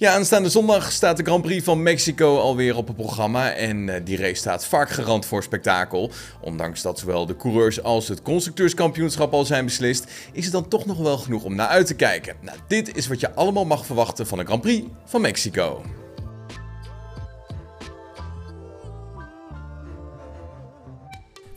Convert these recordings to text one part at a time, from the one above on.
Ja, aanstaande zondag staat de Grand Prix van Mexico alweer op het programma. En uh, die race staat vaak garant voor spektakel. Ondanks dat zowel de coureurs als het constructeurskampioenschap al zijn beslist, is het dan toch nog wel genoeg om naar uit te kijken. Nou, dit is wat je allemaal mag verwachten van de Grand Prix van Mexico.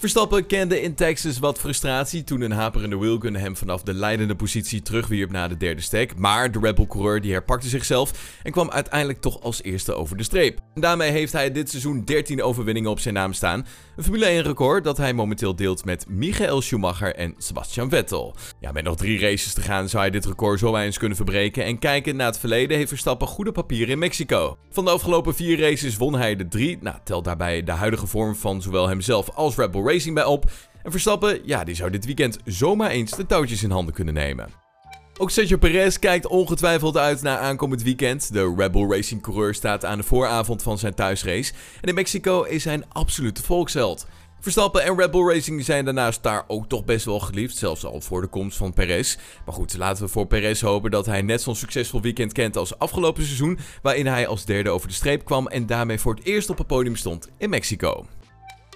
Verstappen kende in Texas wat frustratie toen een haperende Wilken hem vanaf de leidende positie terugwierp naar de derde stack. Maar de Rebel-coureur die herpakte zichzelf en kwam uiteindelijk toch als eerste over de streep. En daarmee heeft hij dit seizoen 13 overwinningen op zijn naam staan. Een Formule 1 record dat hij momenteel deelt met Michael Schumacher en Sebastian Vettel. Ja, met nog drie races te gaan zou hij dit record zo eens kunnen verbreken. En kijken naar het verleden heeft Verstappen goede papieren in Mexico. Van de afgelopen vier races won hij de drie. Nou, tel daarbij de huidige vorm van zowel hemzelf als Red Bull Racing bij op. En Verstappen, ja, die zou dit weekend zomaar eens de touwtjes in handen kunnen nemen. Ook Sergio Perez kijkt ongetwijfeld uit naar aankomend weekend. De Rebel Racing coureur staat aan de vooravond van zijn thuisrace. En in Mexico is hij een absolute volksheld. Verstappen en Red Bull Racing zijn daarnaast daar ook toch best wel geliefd, zelfs al voor de komst van Perez. Maar goed, laten we voor Perez hopen dat hij net zo'n succesvol weekend kent als afgelopen seizoen, waarin hij als derde over de streep kwam en daarmee voor het eerst op het podium stond in Mexico.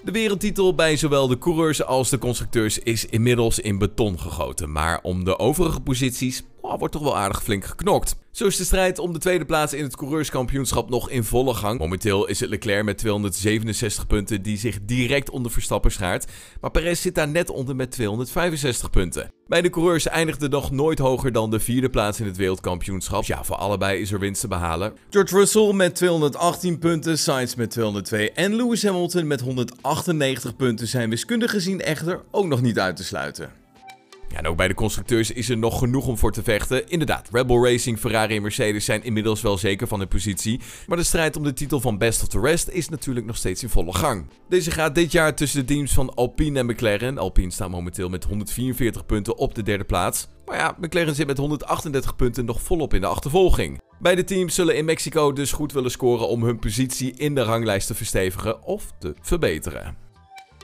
De wereldtitel bij zowel de coureurs als de constructeurs is inmiddels in beton gegoten, maar om de overige posities oh, wordt toch wel aardig flink geknokt. Zo is de strijd om de tweede plaats in het coureurskampioenschap nog in volle gang. Momenteel is het Leclerc met 267 punten die zich direct onder Verstappen schaart. Maar Perez zit daar net onder met 265 punten. Bij de coureurs eindigde nog nooit hoger dan de vierde plaats in het wereldkampioenschap. Ja, voor allebei is er winst te behalen. George Russell met 218 punten, Sainz met 202 en Lewis Hamilton met 198 punten zijn wiskundig gezien echter ook nog niet uit te sluiten. Ja, en ook bij de constructeurs is er nog genoeg om voor te vechten. Inderdaad, Red Bull Racing, Ferrari en Mercedes zijn inmiddels wel zeker van hun positie. Maar de strijd om de titel van Best of the Rest is natuurlijk nog steeds in volle gang. Deze gaat dit jaar tussen de teams van Alpine en McLaren. Alpine staat momenteel met 144 punten op de derde plaats. Maar ja, McLaren zit met 138 punten nog volop in de achtervolging. Beide teams zullen in Mexico dus goed willen scoren om hun positie in de ranglijst te verstevigen of te verbeteren.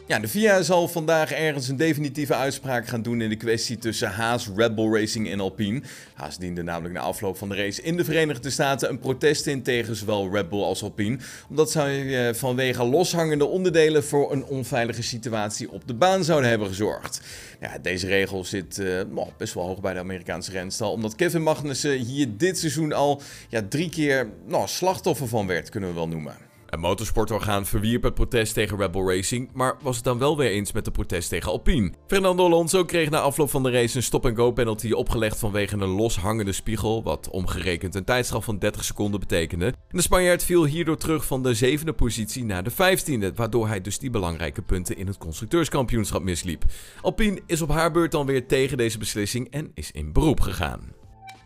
Ja, de FIA zal vandaag ergens een definitieve uitspraak gaan doen in de kwestie tussen Haas, Red Bull Racing en Alpine. Haas diende namelijk na afloop van de race in de Verenigde Staten een protest in tegen zowel Red Bull als Alpine. Omdat zij eh, vanwege loshangende onderdelen voor een onveilige situatie op de baan zouden hebben gezorgd. Ja, deze regel zit uh, best wel hoog bij de Amerikaanse renstal. Omdat Kevin Magnussen hier dit seizoen al ja, drie keer nou, slachtoffer van werd, kunnen we wel noemen. Het motorsportorgaan verwierp het protest tegen Red Bull Racing, maar was het dan wel weer eens met de protest tegen Alpine. Fernando Alonso kreeg na afloop van de race een stop-and-go penalty opgelegd vanwege een loshangende spiegel, wat omgerekend een tijdstraf van 30 seconden betekende. En de Spanjaard viel hierdoor terug van de zevende positie naar de vijftiende, waardoor hij dus die belangrijke punten in het constructeurskampioenschap misliep. Alpine is op haar beurt dan weer tegen deze beslissing en is in beroep gegaan.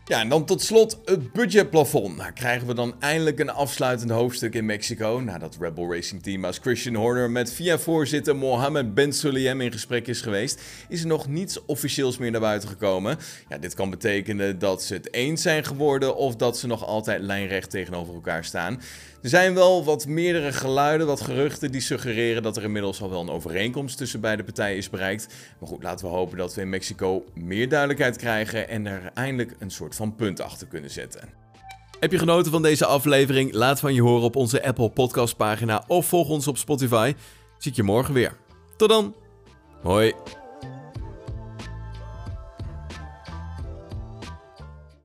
Ja, en dan tot slot het budgetplafond. Nou, krijgen we dan eindelijk een afsluitend hoofdstuk in Mexico. Nadat Red Bull Racing Team als Christian Horner met VIA-voorzitter Mohammed Ben Sulayem in gesprek is geweest, is er nog niets officieels meer naar buiten gekomen. Ja, dit kan betekenen dat ze het eens zijn geworden of dat ze nog altijd lijnrecht tegenover elkaar staan. Er zijn wel wat meerdere geluiden, wat geruchten die suggereren dat er inmiddels al wel een overeenkomst tussen beide partijen is bereikt. Maar goed, laten we hopen dat we in Mexico meer duidelijkheid krijgen en er eindelijk een soort van punt achter kunnen zetten. Heb je genoten van deze aflevering? Laat van je horen op onze Apple Podcast pagina of volg ons op Spotify. Zie ik je morgen weer. Tot dan. Hoi.